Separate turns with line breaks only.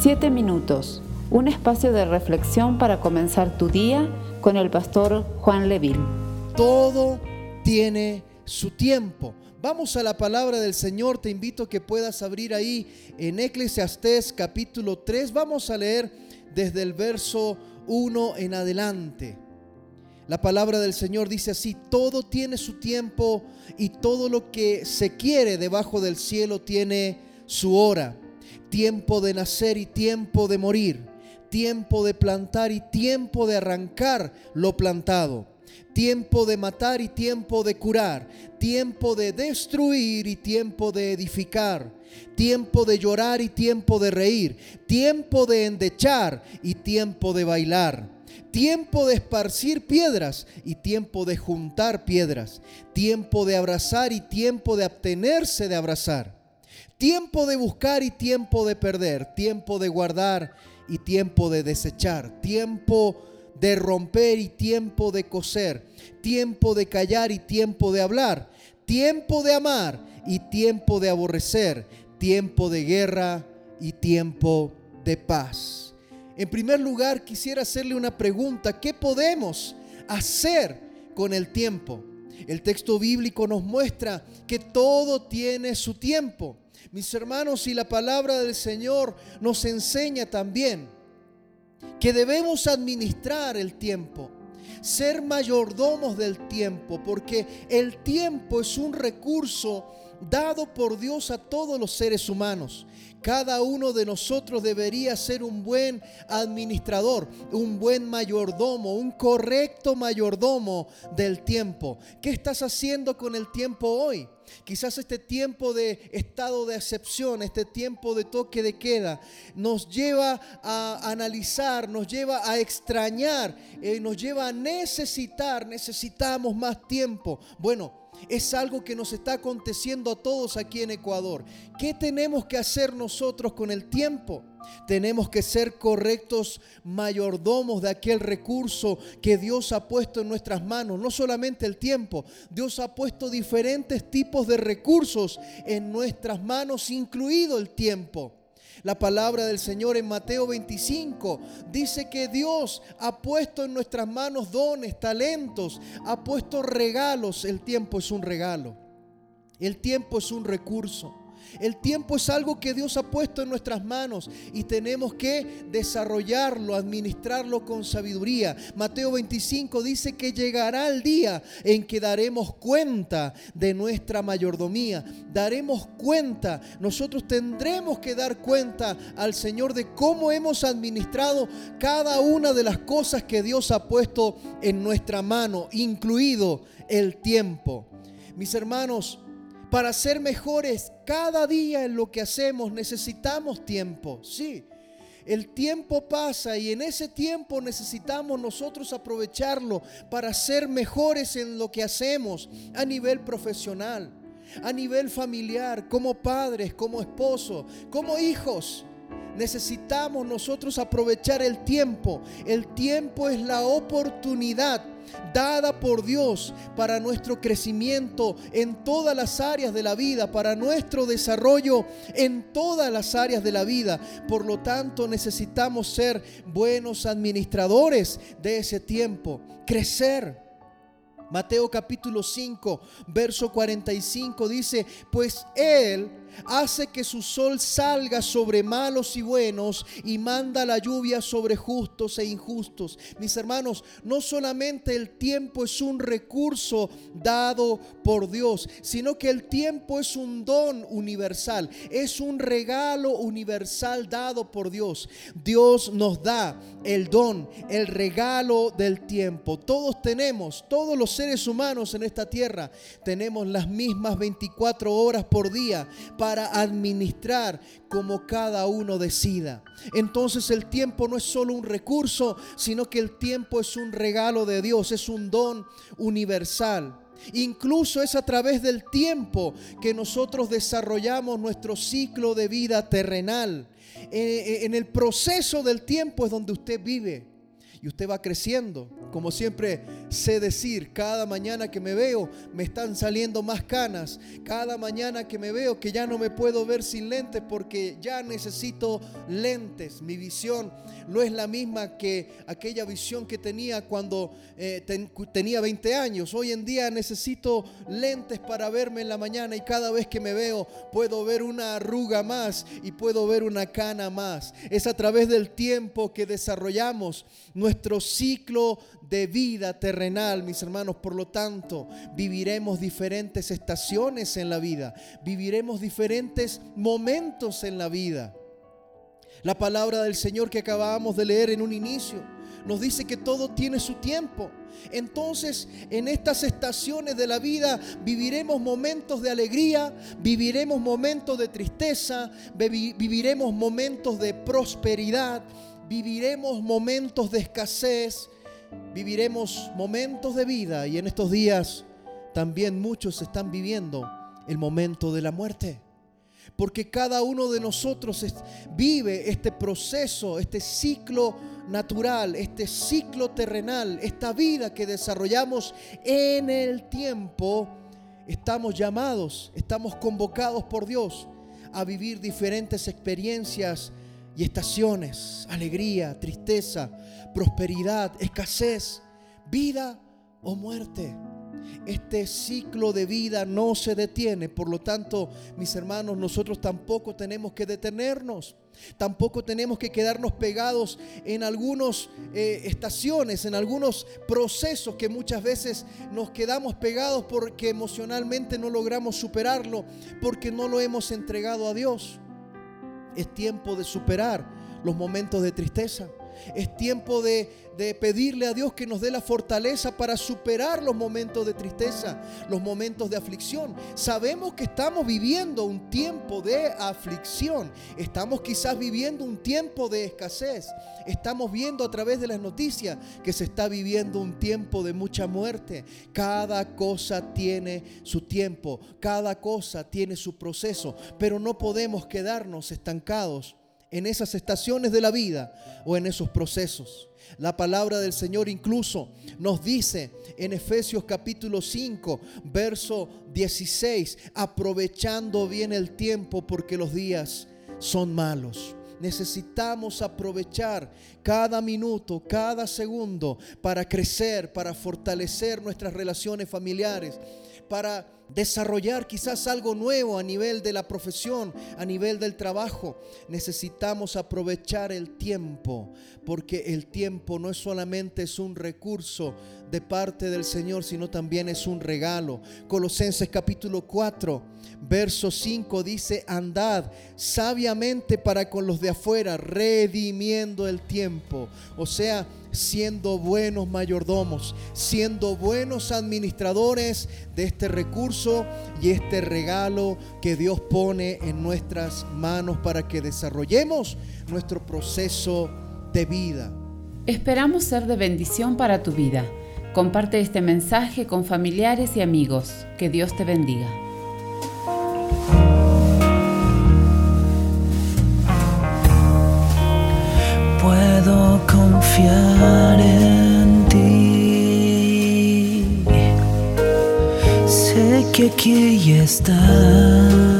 Siete minutos, un espacio de reflexión para comenzar tu día con el pastor Juan Leville.
Todo tiene su tiempo. Vamos a la palabra del Señor. Te invito a que puedas abrir ahí en Eclesiastés capítulo 3. Vamos a leer desde el verso 1 en adelante. La palabra del Señor dice así, todo tiene su tiempo y todo lo que se quiere debajo del cielo tiene su hora tiempo de nacer y tiempo de morir, tiempo de plantar y tiempo de arrancar lo plantado, tiempo de matar y tiempo de curar, tiempo de destruir y tiempo de edificar, tiempo de llorar y tiempo de reír, tiempo de endechar y tiempo de bailar tiempo de esparcir piedras y tiempo de juntar piedras, tiempo de abrazar y tiempo de abstenerse de abrazar Tiempo de buscar y tiempo de perder, tiempo de guardar y tiempo de desechar, tiempo de romper y tiempo de coser, tiempo de callar y tiempo de hablar, tiempo de amar y tiempo de aborrecer, tiempo de guerra y tiempo de paz. En primer lugar, quisiera hacerle una pregunta. ¿Qué podemos hacer con el tiempo? El texto bíblico nos muestra que todo tiene su tiempo. Mis hermanos, y la palabra del Señor nos enseña también que debemos administrar el tiempo, ser mayordomos del tiempo, porque el tiempo es un recurso dado por Dios a todos los seres humanos. Cada uno de nosotros debería ser un buen administrador, un buen mayordomo, un correcto mayordomo del tiempo. ¿Qué estás haciendo con el tiempo hoy? Quizás este tiempo de estado de excepción, este tiempo de toque de queda, nos lleva a analizar, nos lleva a extrañar, eh, nos lleva a necesitar, necesitamos más tiempo. Bueno, es algo que nos está aconteciendo a todos aquí en Ecuador. ¿Qué tenemos que hacer nosotros con el tiempo? Tenemos que ser correctos mayordomos de aquel recurso que Dios ha puesto en nuestras manos. No solamente el tiempo, Dios ha puesto diferentes tipos de recursos en nuestras manos, incluido el tiempo. La palabra del Señor en Mateo 25 dice que Dios ha puesto en nuestras manos dones, talentos, ha puesto regalos. El tiempo es un regalo. El tiempo es un recurso. El tiempo es algo que Dios ha puesto en nuestras manos y tenemos que desarrollarlo, administrarlo con sabiduría. Mateo 25 dice que llegará el día en que daremos cuenta de nuestra mayordomía. Daremos cuenta, nosotros tendremos que dar cuenta al Señor de cómo hemos administrado cada una de las cosas que Dios ha puesto en nuestra mano, incluido el tiempo. Mis hermanos, para ser mejores cada día en lo que hacemos necesitamos tiempo, sí. El tiempo pasa y en ese tiempo necesitamos nosotros aprovecharlo para ser mejores en lo que hacemos a nivel profesional, a nivel familiar, como padres, como esposos, como hijos. Necesitamos nosotros aprovechar el tiempo. El tiempo es la oportunidad dada por Dios para nuestro crecimiento en todas las áreas de la vida, para nuestro desarrollo en todas las áreas de la vida. Por lo tanto, necesitamos ser buenos administradores de ese tiempo, crecer Mateo capítulo 5, verso 45 dice, pues Él hace que su sol salga sobre malos y buenos y manda la lluvia sobre justos e injustos. Mis hermanos, no solamente el tiempo es un recurso dado por Dios, sino que el tiempo es un don universal, es un regalo universal dado por Dios. Dios nos da el don, el regalo del tiempo. Todos tenemos, todos los seres humanos en esta tierra, tenemos las mismas 24 horas por día para administrar como cada uno decida. Entonces el tiempo no es solo un recurso, sino que el tiempo es un regalo de Dios, es un don universal. Incluso es a través del tiempo que nosotros desarrollamos nuestro ciclo de vida terrenal. Eh, eh, en el proceso del tiempo es donde usted vive. Y usted va creciendo. Como siempre sé decir, cada mañana que me veo me están saliendo más canas. Cada mañana que me veo que ya no me puedo ver sin lentes porque ya necesito lentes. Mi visión no es la misma que aquella visión que tenía cuando eh, tenía 20 años. Hoy en día necesito lentes para verme en la mañana y cada vez que me veo puedo ver una arruga más y puedo ver una cana más. Es a través del tiempo que desarrollamos nuestro ciclo de vida terrenal, mis hermanos. Por lo tanto, viviremos diferentes estaciones en la vida, viviremos diferentes momentos en la vida. La palabra del Señor que acabamos de leer en un inicio nos dice que todo tiene su tiempo. Entonces, en estas estaciones de la vida viviremos momentos de alegría, viviremos momentos de tristeza, viviremos momentos de prosperidad, viviremos momentos de escasez, viviremos momentos de vida y en estos días también muchos están viviendo el momento de la muerte. Porque cada uno de nosotros vive este proceso, este ciclo natural, este ciclo terrenal, esta vida que desarrollamos en el tiempo. Estamos llamados, estamos convocados por Dios a vivir diferentes experiencias y estaciones, alegría, tristeza, prosperidad, escasez, vida o muerte. Este ciclo de vida no se detiene, por lo tanto, mis hermanos, nosotros tampoco tenemos que detenernos. Tampoco tenemos que quedarnos pegados en algunas eh, estaciones, en algunos procesos que muchas veces nos quedamos pegados porque emocionalmente no logramos superarlo, porque no lo hemos entregado a Dios. Es tiempo de superar los momentos de tristeza. Es tiempo de, pedirle a Dios que nos dé la fortaleza para superar los momentos de tristeza, los momentos de aflicción. Sabemos que estamos viviendo un tiempo de aflicción. Estamos quizás viviendo un tiempo de escasez. Estamos viendo a través de las noticias que se está viviendo un tiempo de mucha muerte. Cada cosa tiene su tiempo, cada cosa tiene su proceso, pero no podemos quedarnos estancados en esas estaciones de la vida o en esos procesos. La palabra del Señor incluso nos dice en Efesios capítulo 5, verso 16, aprovechando bien el tiempo porque los días son malos. Necesitamos aprovechar cada minuto, cada segundo para crecer, para fortalecer nuestras relaciones familiares, para desarrollar quizás algo nuevo a nivel de la profesión, a nivel del trabajo. Necesitamos aprovechar el tiempo, porque el tiempo no es solamente es un recurso de parte del Señor, sino también es un regalo. Colosenses capítulo 4, verso 5 dice, andad sabiamente para con los de afuera, redimiendo el tiempo. O sea, siendo buenos mayordomos, siendo buenos administradores de este recurso y este regalo que Dios pone en nuestras manos para que desarrollemos nuestro proceso de vida.
Esperamos ser de bendición para tu vida. Comparte este mensaje con familiares y amigos. Que Dios te bendiga. puedo confiar en ti. Sé que aquí estás.